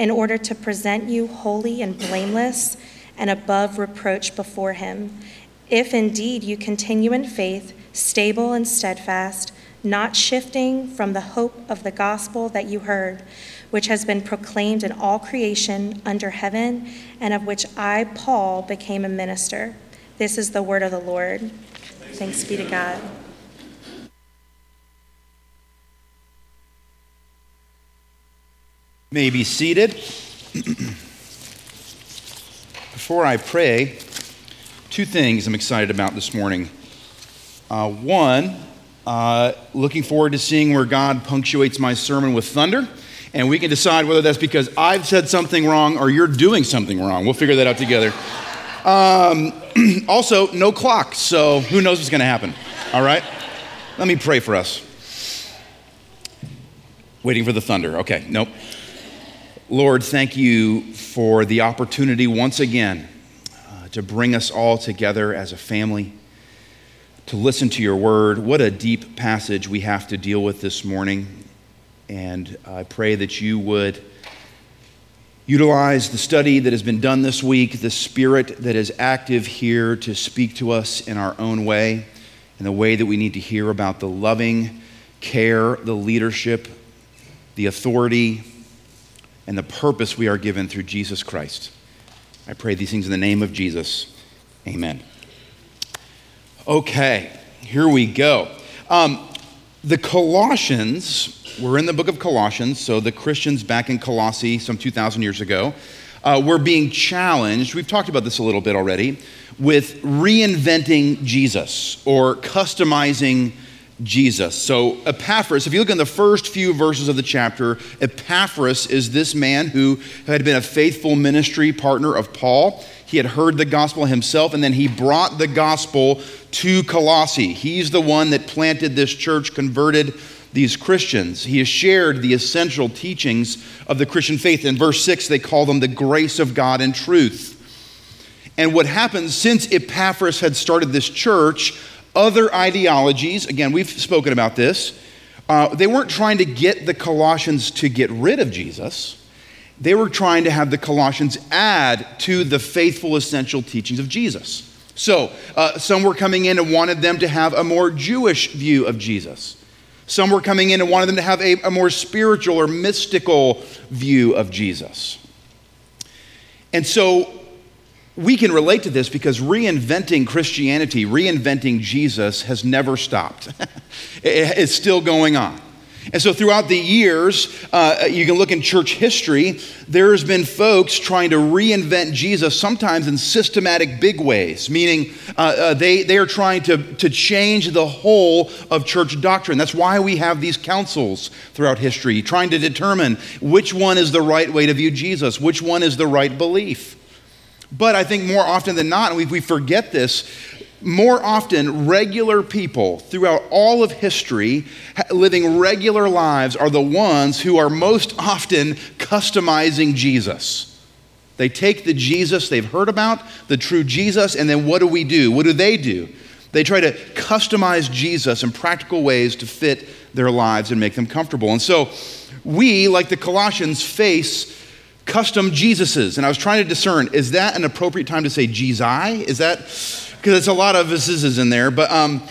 in order to present you holy and blameless and above reproach before Him. If indeed you continue in faith, stable and steadfast, not shifting from the hope of the gospel that you heard, which has been proclaimed in all creation under heaven, and of which I, Paul, became a minister. This is the word of the Lord. Thanks be to God. May be seated. Before I pray, two things I'm excited about this morning. Uh, one, uh, looking forward to seeing where God punctuates my sermon with thunder, and we can decide whether that's because I've said something wrong or you're doing something wrong. We'll figure that out together. Um, also, no clock, so who knows what's going to happen. All right? Let me pray for us. Waiting for the thunder. Okay, nope. Lord, thank you for the opportunity once again uh, to bring us all together as a family, to listen to your word. What a deep passage we have to deal with this morning. And I pray that you would utilize the study that has been done this week, the spirit that is active here to speak to us in our own way, in the way that we need to hear about the loving care, the leadership, the authority, and the purpose we are given through Jesus Christ. I pray these things in the name of Jesus. Amen. Okay, here we go. Um, the Colossians, we're in the book of Colossians, so the Christians back in Colossae some 2,000 years ago uh, were being challenged. We've talked about this a little bit already with reinventing Jesus or customizing Jesus. So, Epaphras, if you look in the first few verses of the chapter, Epaphras is this man who had been a faithful ministry partner of Paul. He had heard the gospel himself, and then he brought the gospel to Colossae. He's the one that planted this church, converted these Christians. He has shared the essential teachings of the Christian faith. In verse 6, they call them the grace of God and truth. And what happens since Epaphras had started this church, other ideologies, again, we've spoken about this, uh, they weren't trying to get the Colossians to get rid of Jesus. They were trying to have the Colossians add to the faithful, essential teachings of Jesus. So, uh, some were coming in and wanted them to have a more Jewish view of Jesus. Some were coming in and wanted them to have a, a more spiritual or mystical view of Jesus. And so, we can relate to this because reinventing Christianity, reinventing Jesus has never stopped. it's still going on. And so, throughout the years, uh, you can look in church history, there's been folks trying to reinvent Jesus, sometimes in systematic big ways, meaning uh, uh, they, they are trying to, to change the whole of church doctrine. That's why we have these councils throughout history, trying to determine which one is the right way to view Jesus, which one is the right belief. But I think more often than not, and we, we forget this, more often, regular people throughout all of history living regular lives are the ones who are most often customizing Jesus. They take the Jesus they've heard about, the true Jesus, and then what do we do? What do they do? They try to customize Jesus in practical ways to fit their lives and make them comfortable. And so we, like the Colossians, face custom Jesuses. And I was trying to discern is that an appropriate time to say Jesus? Is that, because it's a lot of is in there, but um,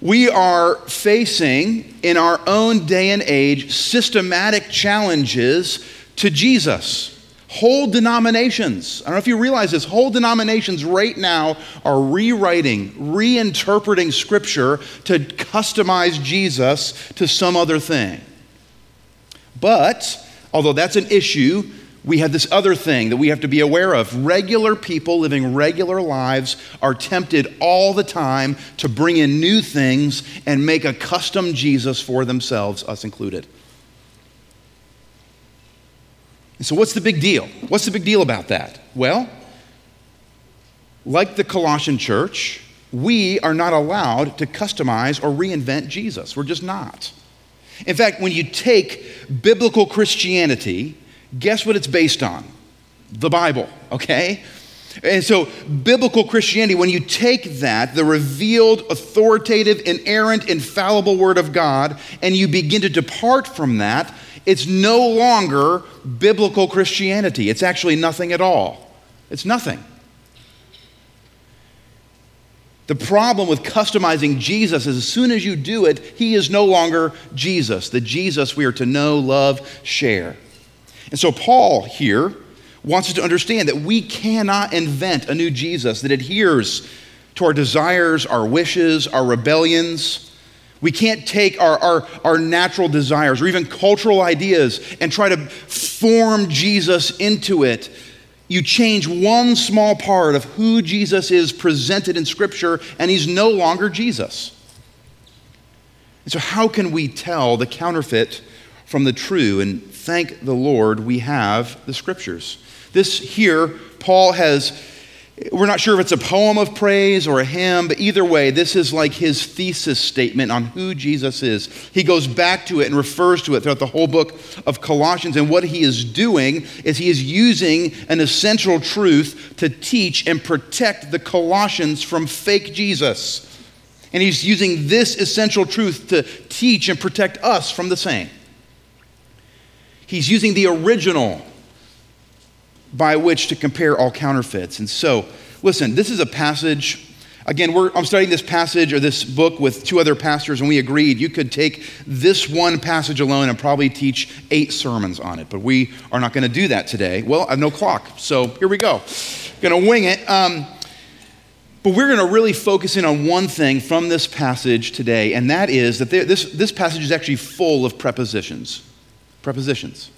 we are facing in our own day and age systematic challenges to Jesus. Whole denominations, I don't know if you realize this, whole denominations right now are rewriting, reinterpreting Scripture to customize Jesus to some other thing. But, although that's an issue, we have this other thing that we have to be aware of. Regular people living regular lives are tempted all the time to bring in new things and make a custom Jesus for themselves, us included. And so, what's the big deal? What's the big deal about that? Well, like the Colossian church, we are not allowed to customize or reinvent Jesus. We're just not. In fact, when you take biblical Christianity, guess what it's based on? The Bible, okay? And so, biblical Christianity, when you take that, the revealed, authoritative, inerrant, infallible Word of God, and you begin to depart from that, it's no longer biblical Christianity. It's actually nothing at all. It's nothing. The problem with customizing Jesus is as soon as you do it, he is no longer Jesus, the Jesus we are to know, love, share. And so, Paul here wants us to understand that we cannot invent a new Jesus that adheres to our desires, our wishes, our rebellions. We can't take our, our, our natural desires or even cultural ideas and try to form Jesus into it. You change one small part of who Jesus is presented in Scripture, and he's no longer Jesus. And so, how can we tell the counterfeit from the true? And thank the Lord we have the Scriptures. This here, Paul has we're not sure if it's a poem of praise or a hymn, but either way, this is like his thesis statement on who Jesus is. He goes back to it and refers to it throughout the whole book of Colossians. And what he is doing is he is using an essential truth to teach and protect the Colossians from fake Jesus. And he's using this essential truth to teach and protect us from the same. He's using the original by which to compare all counterfeits. And so, listen, this is a passage. Again, I'm studying this passage or this book with two other pastors, and we agreed you could take this one passage alone and probably teach eight sermons on it. But we are not going to do that today. Well, I have no clock, so here we go. Going to wing it. Um, but we're going to really focus in on one thing from this passage today, and that is that there, this, this passage is actually full of prepositions. Prepositions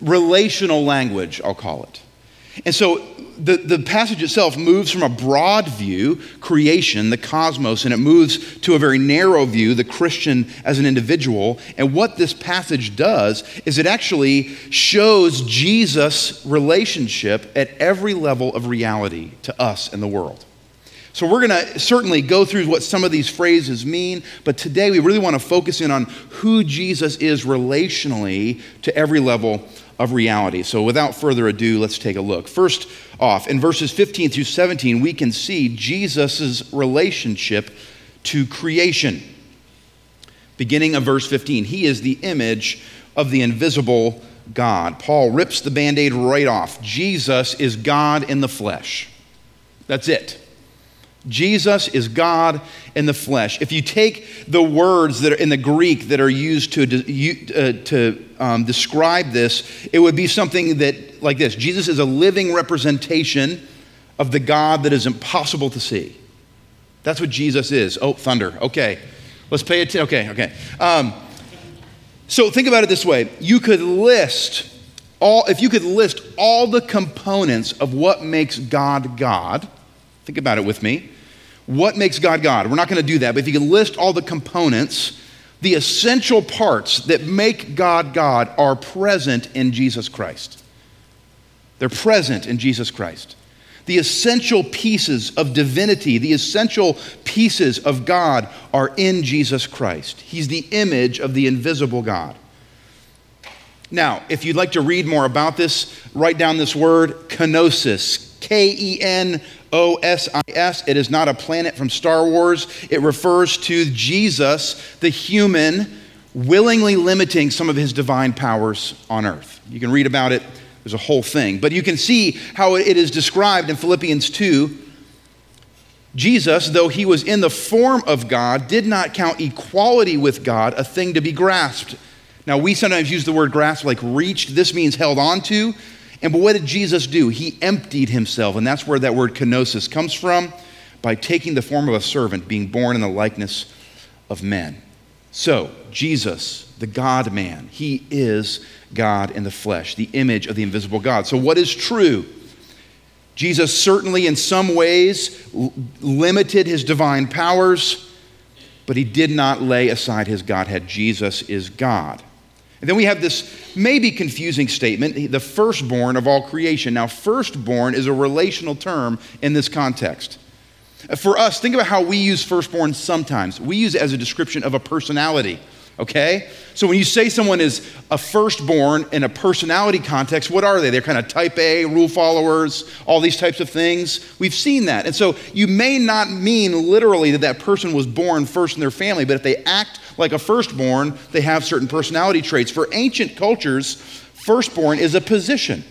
relational language, I'll call it. And so the, the passage itself moves from a broad view, creation, the cosmos, and it moves to a very narrow view, the Christian as an individual. And what this passage does is it actually shows Jesus' relationship at every level of reality to us and the world. So we're going to certainly go through what some of these phrases mean, but today we really want to focus in on who Jesus is relationally to every level of reality. So without further ado, let's take a look. First off, in verses 15 through 17, we can see Jesus' relationship to creation. Beginning of verse 15, he is the image of the invisible God. Paul rips the band aid right off. Jesus is God in the flesh. That's it. Jesus is God in the flesh. If you take the words that are in the Greek that are used to, uh, to um, describe this, it would be something that, like this Jesus is a living representation of the God that is impossible to see. That's what Jesus is. Oh, thunder. Okay. Let's pay attention. Okay, okay. Um, so think about it this way you could list all, if you could list all the components of what makes God God, think about it with me what makes God God? We're not going to do that, but if you can list all the components, the essential parts that make God God are present in Jesus Christ. They're present in Jesus Christ. The essential pieces of divinity, the essential pieces of God are in Jesus Christ. He's the image of the invisible God. Now, if you'd like to read more about this, write down this word, kenosis, K E N O S I S. It is not a planet from Star Wars. It refers to Jesus, the human, willingly limiting some of his divine powers on earth. You can read about it, there's a whole thing. But you can see how it is described in Philippians 2. Jesus, though he was in the form of God, did not count equality with God a thing to be grasped. Now, we sometimes use the word grasp like reached. This means held onto. And but what did Jesus do? He emptied himself, and that's where that word kenosis comes from, by taking the form of a servant, being born in the likeness of men. So, Jesus, the God man, he is God in the flesh, the image of the invisible God. So, what is true? Jesus certainly, in some ways, limited his divine powers, but he did not lay aside his Godhead. Jesus is God. And then we have this maybe confusing statement the firstborn of all creation. Now, firstborn is a relational term in this context. Uh, for us, think about how we use firstborn sometimes. We use it as a description of a personality, okay? So when you say someone is a firstborn in a personality context, what are they? They're kind of type A, rule followers, all these types of things. We've seen that. And so you may not mean literally that that person was born first in their family, but if they act like a firstborn, they have certain personality traits. For ancient cultures, firstborn is a position.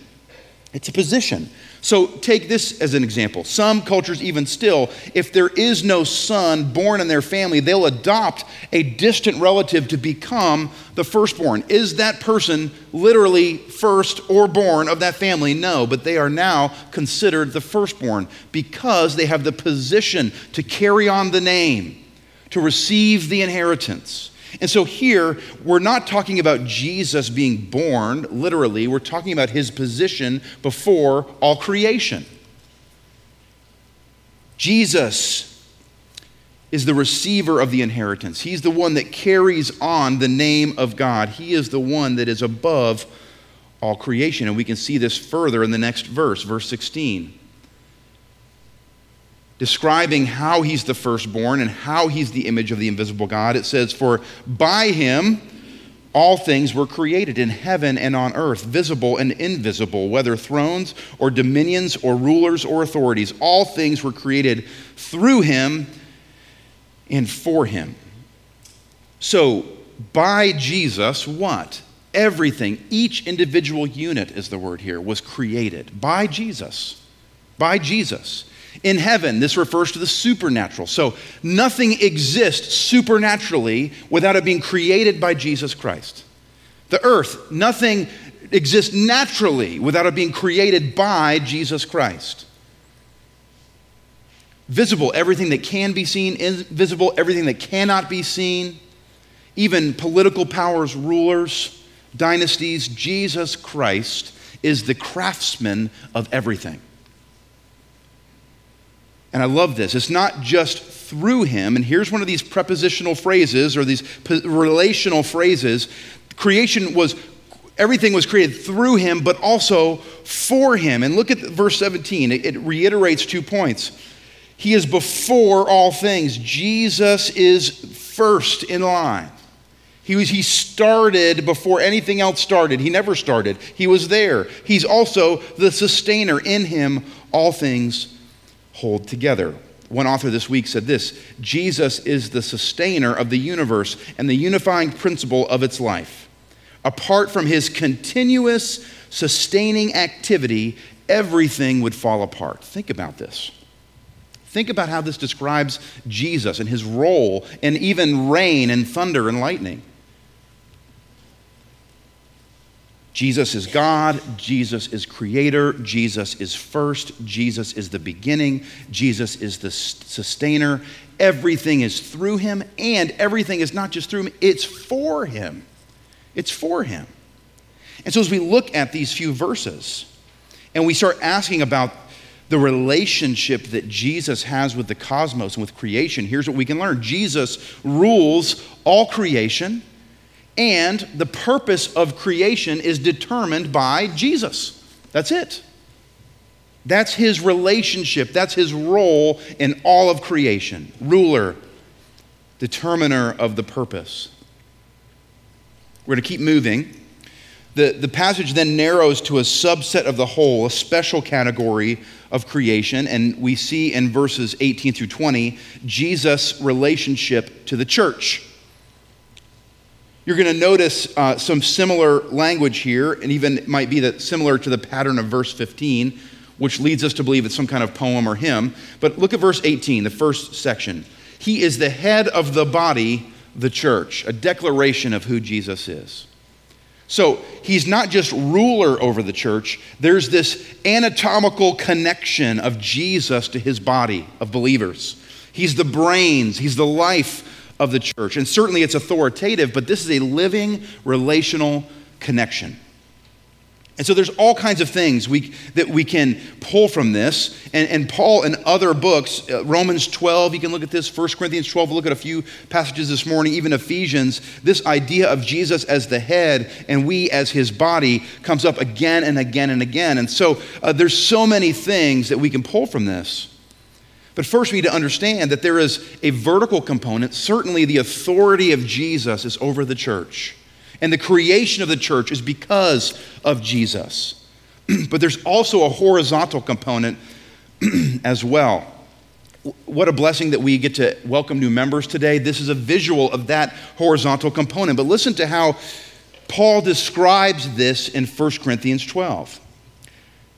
It's a position. So take this as an example. Some cultures, even still, if there is no son born in their family, they'll adopt a distant relative to become the firstborn. Is that person literally first or born of that family? No, but they are now considered the firstborn because they have the position to carry on the name, to receive the inheritance. And so here, we're not talking about Jesus being born, literally, we're talking about his position before all creation. Jesus is the receiver of the inheritance. He's the one that carries on the name of God. He is the one that is above all creation. And we can see this further in the next verse, verse 16 describing how he's the firstborn and how he's the image of the invisible God. It says, For by him all things were created in heaven and on earth, visible and invisible, whether thrones or dominions or rulers or authorities. All things were created through him and for him. So, by Jesus, what? Everything, each individual unit is the word here, was created by Jesus. By Jesus. In heaven, this refers to the supernatural. So nothing exists supernaturally without it being created by Jesus Christ. The earth, nothing exists naturally without it being created by Jesus Christ. Visible, everything that can be seen, invisible, everything that cannot be seen, even political powers, rulers, dynasties, Jesus Christ is the craftsman of everything. And I love this. It's not just through him. And here's one of these prepositional phrases or these relational phrases. Creation was, everything was created through him, but also for him. And look at verse 17. It, it reiterates two points. He is before all things. Jesus is first in line. He, was, he started before anything else started. He never started. He was there. He's also the sustainer. In him, all things hold together. One author this week said this Jesus is the sustainer of the universe and the unifying principle of its life. Apart from his continuous sustaining activity, everything would fall apart. Think about this. Think about how this describes Jesus and his role in even rain and thunder and lightning. Jesus is God, Jesus is creator, Jesus is first, Jesus is the beginning, Jesus is the sustainer. Everything is through him, and everything is not just through him, it's for him. It's for him. And so as we look at these few verses and we start asking about the relationship that Jesus has with the cosmos and with creation, here's what we can learn Jesus rules all creation and the purpose of creation is determined by Jesus. That's it. That's his relationship, that's his role in all of creation ruler, determiner of the purpose. We're going to keep moving. The, the passage then narrows to a subset of the whole, a special category of creation, and we see in verses 18 through 20 Jesus' relationship to the church. You're going to notice uh, some similar language here, and even might be that similar to the pattern of verse 15, which leads us to believe it's some kind of poem or hymn. But look at verse 18, the first section. He is the head of the body, the church, a declaration of who Jesus is. So he's not just ruler over the church, there's this anatomical connection of Jesus to his body of believers. He's the brains, he's the life of the church. And certainly it's authoritative, but this is a living relational connection. And so there's all kinds of things we, that we can pull from this. And, and Paul in other books, uh, Romans 12, you can look at this, 1 Corinthians 12, we'll look at a few passages this morning, even Ephesians, this idea of Jesus as the head and we as his body comes up again and again and again. And so uh, there's so many things that we can pull from this. But first, we need to understand that there is a vertical component. Certainly, the authority of Jesus is over the church. And the creation of the church is because of Jesus. but there's also a horizontal component as well. What a blessing that we get to welcome new members today. This is a visual of that horizontal component. But listen to how Paul describes this in 1 Corinthians 12.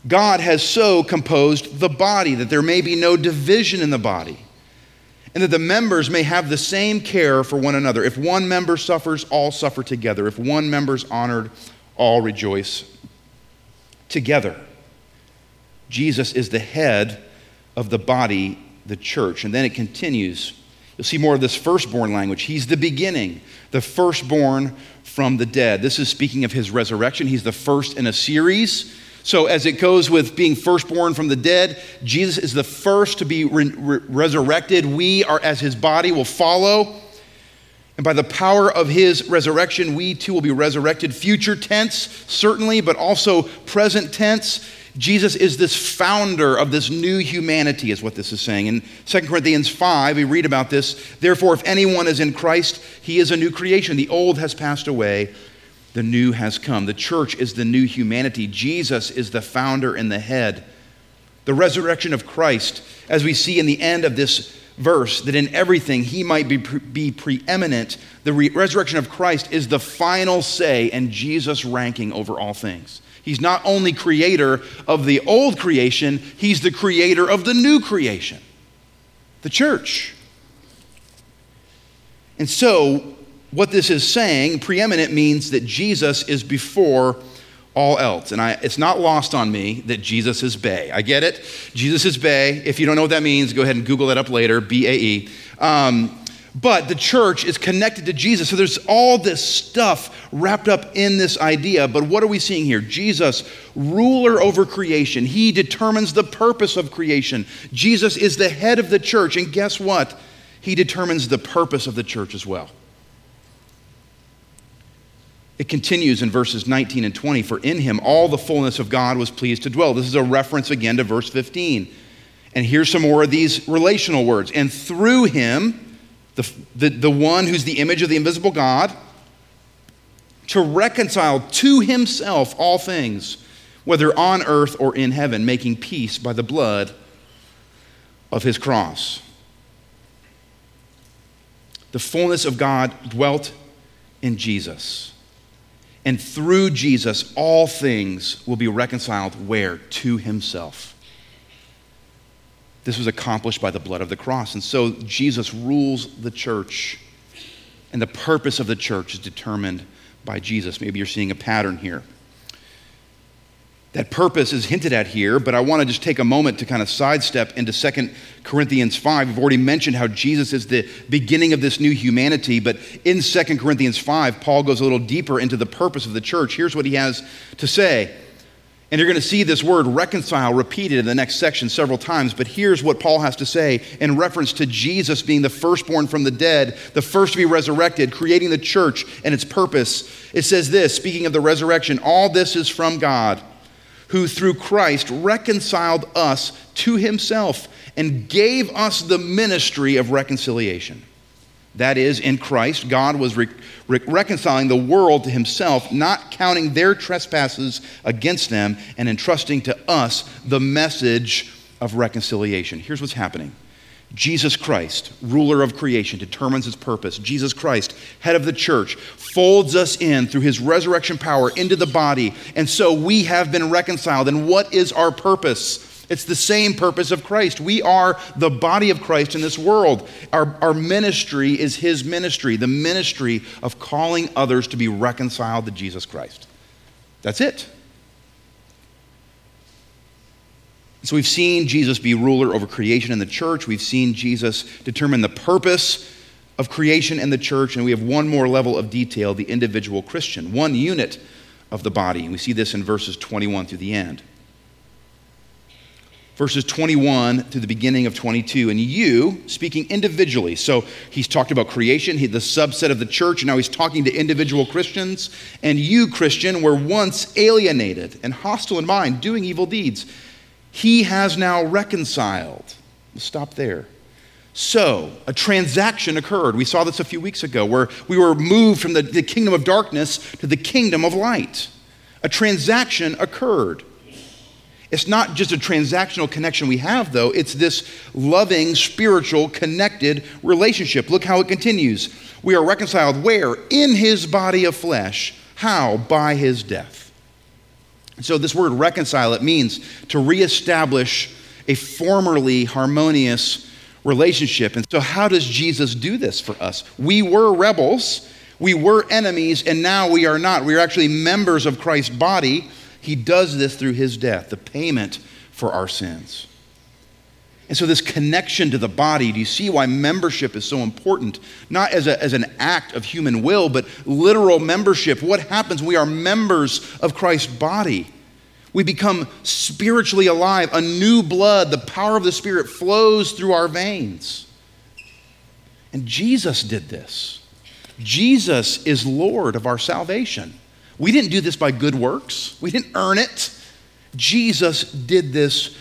God has so composed the body that there may be no division in the body and that the members may have the same care for one another. If one member suffers, all suffer together. If one member is honored, all rejoice together. Jesus is the head of the body, the church. And then it continues. You'll see more of this firstborn language. He's the beginning, the firstborn from the dead. This is speaking of his resurrection. He's the first in a series so, as it goes with being firstborn from the dead, Jesus is the first to be re- re- resurrected. We are, as his body, will follow. And by the power of his resurrection, we too will be resurrected. Future tense, certainly, but also present tense. Jesus is this founder of this new humanity, is what this is saying. In 2 Corinthians 5, we read about this. Therefore, if anyone is in Christ, he is a new creation. The old has passed away the new has come. The church is the new humanity. Jesus is the founder and the head. The resurrection of Christ, as we see in the end of this verse, that in everything he might be, be preeminent. The re- resurrection of Christ is the final say and Jesus ranking over all things. He's not only creator of the old creation, he's the creator of the new creation, the church. And so, what this is saying, preeminent means that Jesus is before all else. And I, it's not lost on me that Jesus is bae. I get it. Jesus is bae. If you don't know what that means, go ahead and Google that up later B A E. Um, but the church is connected to Jesus. So there's all this stuff wrapped up in this idea. But what are we seeing here? Jesus, ruler over creation, he determines the purpose of creation. Jesus is the head of the church. And guess what? He determines the purpose of the church as well. It continues in verses 19 and 20 For in him all the fullness of God was pleased to dwell. This is a reference again to verse 15. And here's some more of these relational words. And through him, the, the, the one who's the image of the invisible God, to reconcile to himself all things, whether on earth or in heaven, making peace by the blood of his cross. The fullness of God dwelt in Jesus. And through Jesus, all things will be reconciled where? To himself. This was accomplished by the blood of the cross. And so Jesus rules the church. And the purpose of the church is determined by Jesus. Maybe you're seeing a pattern here. That purpose is hinted at here, but I want to just take a moment to kind of sidestep into 2 Corinthians 5. We've already mentioned how Jesus is the beginning of this new humanity, but in 2 Corinthians 5, Paul goes a little deeper into the purpose of the church. Here's what he has to say. And you're going to see this word reconcile repeated in the next section several times, but here's what Paul has to say in reference to Jesus being the firstborn from the dead, the first to be resurrected, creating the church and its purpose. It says this, speaking of the resurrection, all this is from God who through Christ reconciled us to himself and gave us the ministry of reconciliation. That is, in Christ, God was re- re- reconciling the world to himself, not counting their trespasses against them, and entrusting to us the message of reconciliation. Here's what's happening Jesus Christ, ruler of creation, determines its purpose. Jesus Christ, head of the church, folds us in through his resurrection power into the body. And so we have been reconciled. And what is our purpose? It's the same purpose of Christ. We are the body of Christ in this world. Our, our ministry is his ministry, the ministry of calling others to be reconciled to Jesus Christ. That's it. So we've seen Jesus be ruler over creation and the church. We've seen Jesus determine the purpose of creation and the church. And we have one more level of detail the individual Christian, one unit of the body. And we see this in verses 21 through the end. Verses 21 to the beginning of 22. And you, speaking individually, so he's talked about creation, he, the subset of the church, and now he's talking to individual Christians. And you, Christian, were once alienated and hostile in mind, doing evil deeds he has now reconciled. Stop there. So, a transaction occurred. We saw this a few weeks ago where we were moved from the, the kingdom of darkness to the kingdom of light. A transaction occurred. It's not just a transactional connection we have, though, it's this loving, spiritual, connected relationship. Look how it continues. We are reconciled where? In his body of flesh. How? By his death. So, this word reconcile, it means to reestablish a formerly harmonious relationship. And so, how does Jesus do this for us? We were rebels, we were enemies, and now we are not. We are actually members of Christ's body. He does this through his death, the payment for our sins. And so, this connection to the body, do you see why membership is so important? Not as, a, as an act of human will, but literal membership. What happens? We are members of Christ's body. We become spiritually alive. A new blood, the power of the Spirit flows through our veins. And Jesus did this. Jesus is Lord of our salvation. We didn't do this by good works, we didn't earn it. Jesus did this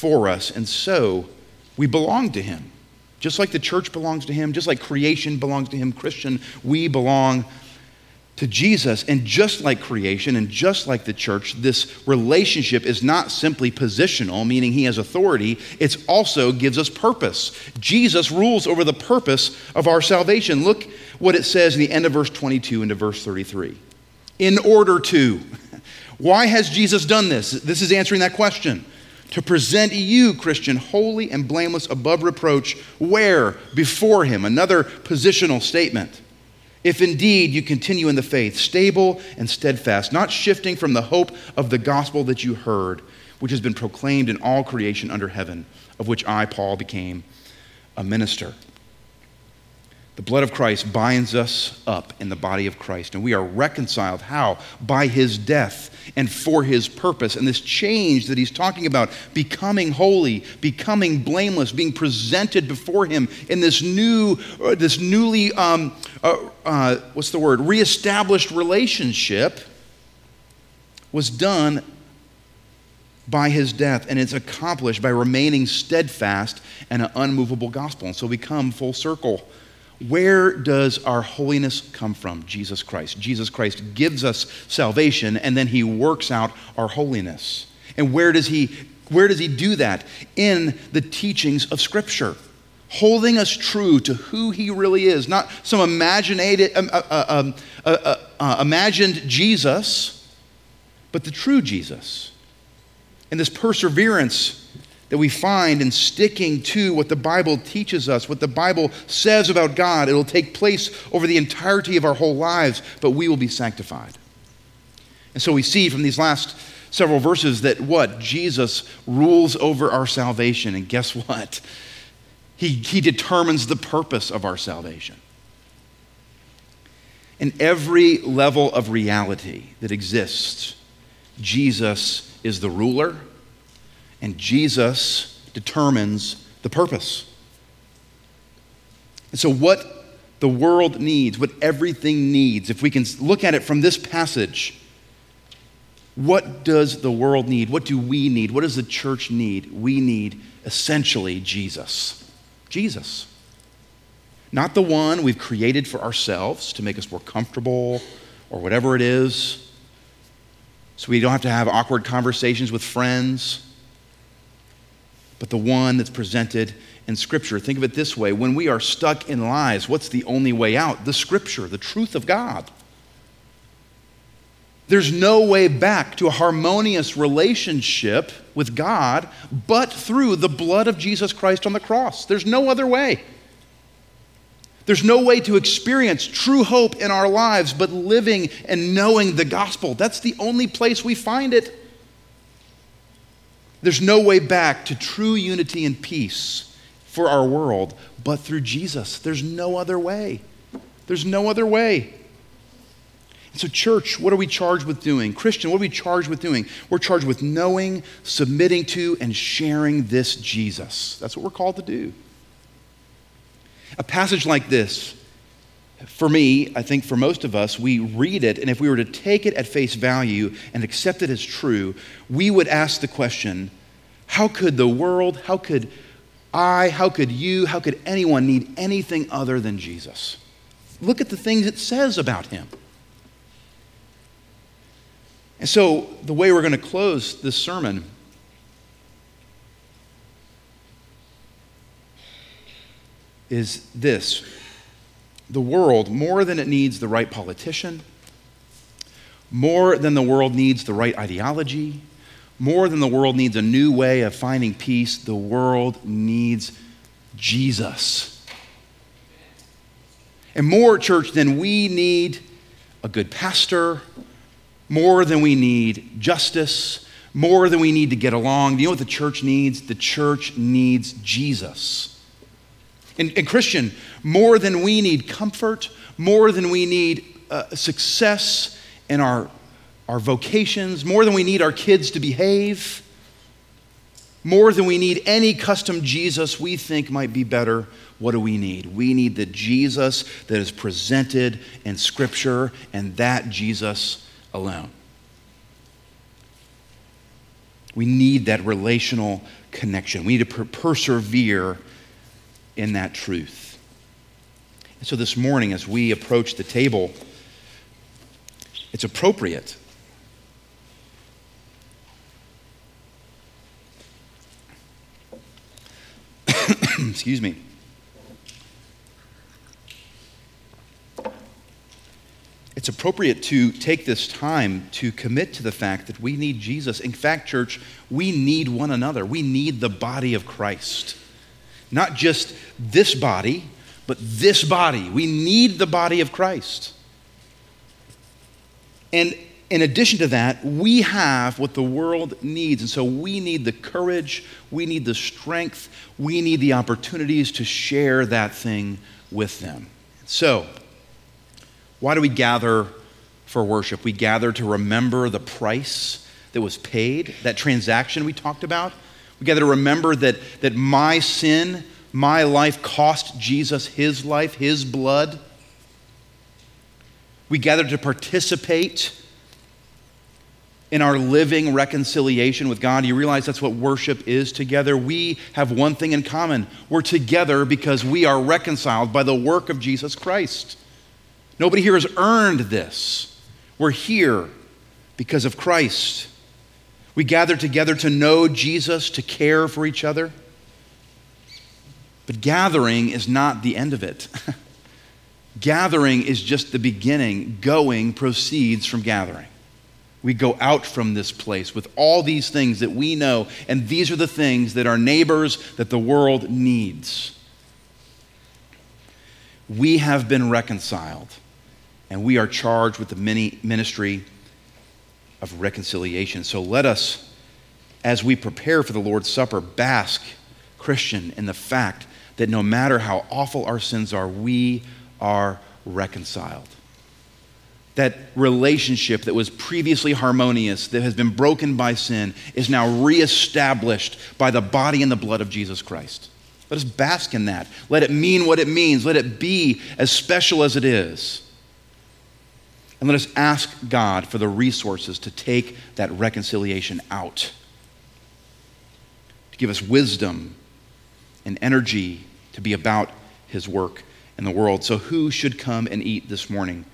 for us. And so we belong to him. Just like the church belongs to him, just like creation belongs to him, Christian, we belong to Jesus. And just like creation and just like the church, this relationship is not simply positional, meaning he has authority, it also gives us purpose. Jesus rules over the purpose of our salvation. Look what it says in the end of verse 22 into verse 33. In order to. Why has Jesus done this? This is answering that question to present you, Christian, holy and blameless above reproach, where? Before Him. Another positional statement. If indeed you continue in the faith, stable and steadfast, not shifting from the hope of the gospel that you heard, which has been proclaimed in all creation under heaven, of which I, Paul, became a minister. The blood of Christ binds us up in the body of Christ, and we are reconciled. How? By his death and for his purpose. And this change that he's talking about, becoming holy, becoming blameless, being presented before him in this new, uh, this newly, um, uh, uh, what's the word, reestablished relationship, was done by his death, and it's accomplished by remaining steadfast and an unmovable gospel. And so we come full circle where does our holiness come from? Jesus Christ. Jesus Christ gives us salvation and then he works out our holiness. And where does he where does he do that? In the teachings of scripture. Holding us true to who he really is, not some imaginated, um, uh, uh, um, uh, uh, uh, imagined Jesus, but the true Jesus. And this perseverance that we find in sticking to what the Bible teaches us, what the Bible says about God. It'll take place over the entirety of our whole lives, but we will be sanctified. And so we see from these last several verses that what? Jesus rules over our salvation. And guess what? He, he determines the purpose of our salvation. In every level of reality that exists, Jesus is the ruler and Jesus determines the purpose. And so, what the world needs, what everything needs, if we can look at it from this passage, what does the world need? What do we need? What does the church need? We need essentially Jesus. Jesus. Not the one we've created for ourselves to make us more comfortable or whatever it is, so we don't have to have awkward conversations with friends but the one that's presented in Scripture. Think of it this way when we are stuck in lies, what's the only way out? The Scripture, the truth of God. There's no way back to a harmonious relationship with God but through the blood of Jesus Christ on the cross. There's no other way. There's no way to experience true hope in our lives but living and knowing the gospel. That's the only place we find it. There's no way back to true unity and peace for our world but through Jesus. There's no other way. There's no other way. So, church, what are we charged with doing? Christian, what are we charged with doing? We're charged with knowing, submitting to, and sharing this Jesus. That's what we're called to do. A passage like this, for me, I think for most of us, we read it, and if we were to take it at face value and accept it as true, we would ask the question how could the world, how could I, how could you, how could anyone need anything other than Jesus? Look at the things it says about him. And so, the way we're going to close this sermon is this the world, more than it needs the right politician, more than the world needs the right ideology, more than the world needs a new way of finding peace, the world needs Jesus. And more, church, than we need a good pastor, more than we need justice, more than we need to get along. Do you know what the church needs? The church needs Jesus. And, and Christian, more than we need comfort, more than we need uh, success in our, our vocations, more than we need our kids to behave, more than we need any custom Jesus we think might be better, what do we need? We need the Jesus that is presented in Scripture, and that Jesus alone. We need that relational connection. We need to per- persevere in that truth. And so this morning, as we approach the table, it's appropriate. Excuse me. It's appropriate to take this time to commit to the fact that we need Jesus. In fact, church, we need one another. We need the body of Christ. Not just this body, but this body. We need the body of Christ. And in addition to that, we have what the world needs. And so we need the courage, we need the strength, we need the opportunities to share that thing with them. So, why do we gather for worship? We gather to remember the price that was paid, that transaction we talked about. We gather to remember that, that my sin, my life cost Jesus his life, his blood. We gather to participate in our living reconciliation with God. You realize that's what worship is together. We have one thing in common we're together because we are reconciled by the work of Jesus Christ. Nobody here has earned this. We're here because of Christ. We gather together to know Jesus, to care for each other. But gathering is not the end of it. gathering is just the beginning. Going proceeds from gathering. We go out from this place with all these things that we know, and these are the things that our neighbors, that the world needs. We have been reconciled, and we are charged with the ministry of reconciliation. So let us, as we prepare for the Lord's Supper, bask, Christian, in the fact that no matter how awful our sins are, we are reconciled. That relationship that was previously harmonious, that has been broken by sin, is now reestablished by the body and the blood of Jesus Christ. Let us bask in that. Let it mean what it means. Let it be as special as it is. And let us ask God for the resources to take that reconciliation out, to give us wisdom and energy to be about His work in the world. So, who should come and eat this morning?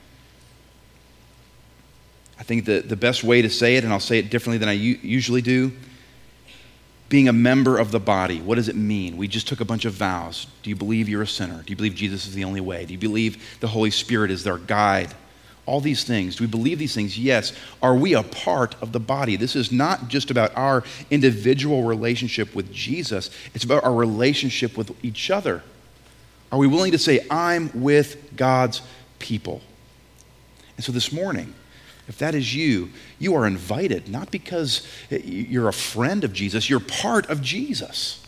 I think the, the best way to say it, and I'll say it differently than I u- usually do, being a member of the body, what does it mean? We just took a bunch of vows. Do you believe you're a sinner? Do you believe Jesus is the only way? Do you believe the Holy Spirit is their guide? All these things. Do we believe these things? Yes. Are we a part of the body? This is not just about our individual relationship with Jesus, it's about our relationship with each other. Are we willing to say, I'm with God's people? And so this morning, if that is you, you are invited, not because you're a friend of Jesus, you're part of Jesus.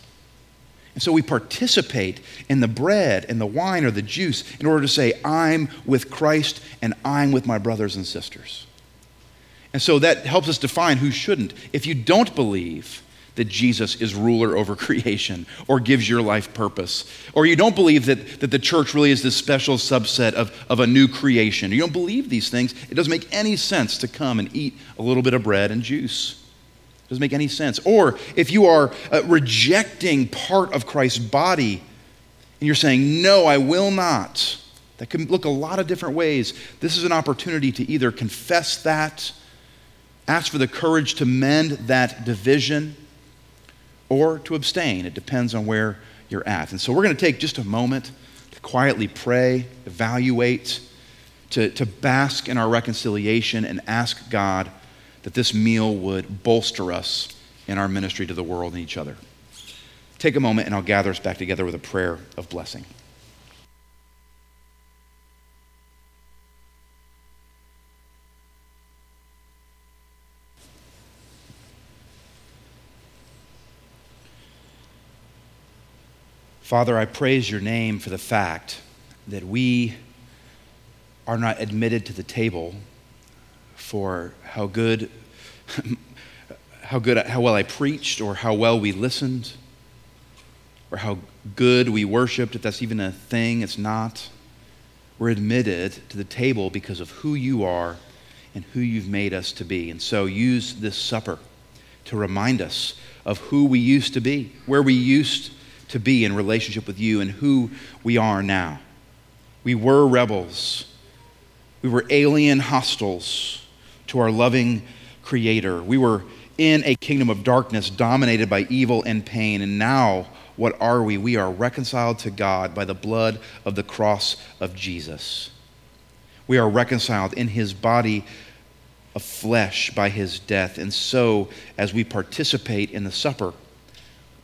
And so we participate in the bread and the wine or the juice in order to say, I'm with Christ and I'm with my brothers and sisters. And so that helps us define who shouldn't. If you don't believe, that Jesus is ruler over creation or gives your life purpose. Or you don't believe that, that the church really is this special subset of, of a new creation. You don't believe these things. It doesn't make any sense to come and eat a little bit of bread and juice. Doesn't make any sense. Or if you are uh, rejecting part of Christ's body and you're saying, No, I will not. That can look a lot of different ways. This is an opportunity to either confess that, ask for the courage to mend that division or to abstain. It depends on where you're at. And so we're going to take just a moment to quietly pray, evaluate, to, to bask in our reconciliation, and ask God that this meal would bolster us in our ministry to the world and each other. Take a moment, and I'll gather us back together with a prayer of blessing. Father, I praise your name for the fact that we are not admitted to the table for how good, how good, how well I preached, or how well we listened, or how good we worshiped, if that's even a thing, it's not. We're admitted to the table because of who you are and who you've made us to be. And so use this supper to remind us of who we used to be, where we used to be in relationship with you and who we are now. We were rebels, we were alien hostiles to our loving Creator. We were in a kingdom of darkness dominated by evil and pain. And now, what are we? We are reconciled to God by the blood of the cross of Jesus. We are reconciled in his body of flesh by his death. And so, as we participate in the supper,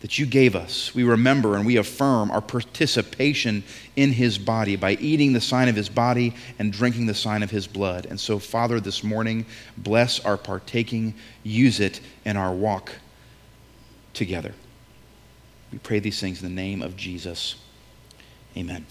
that you gave us, we remember and we affirm our participation in his body by eating the sign of his body and drinking the sign of his blood. And so, Father, this morning, bless our partaking, use it in our walk together. We pray these things in the name of Jesus. Amen.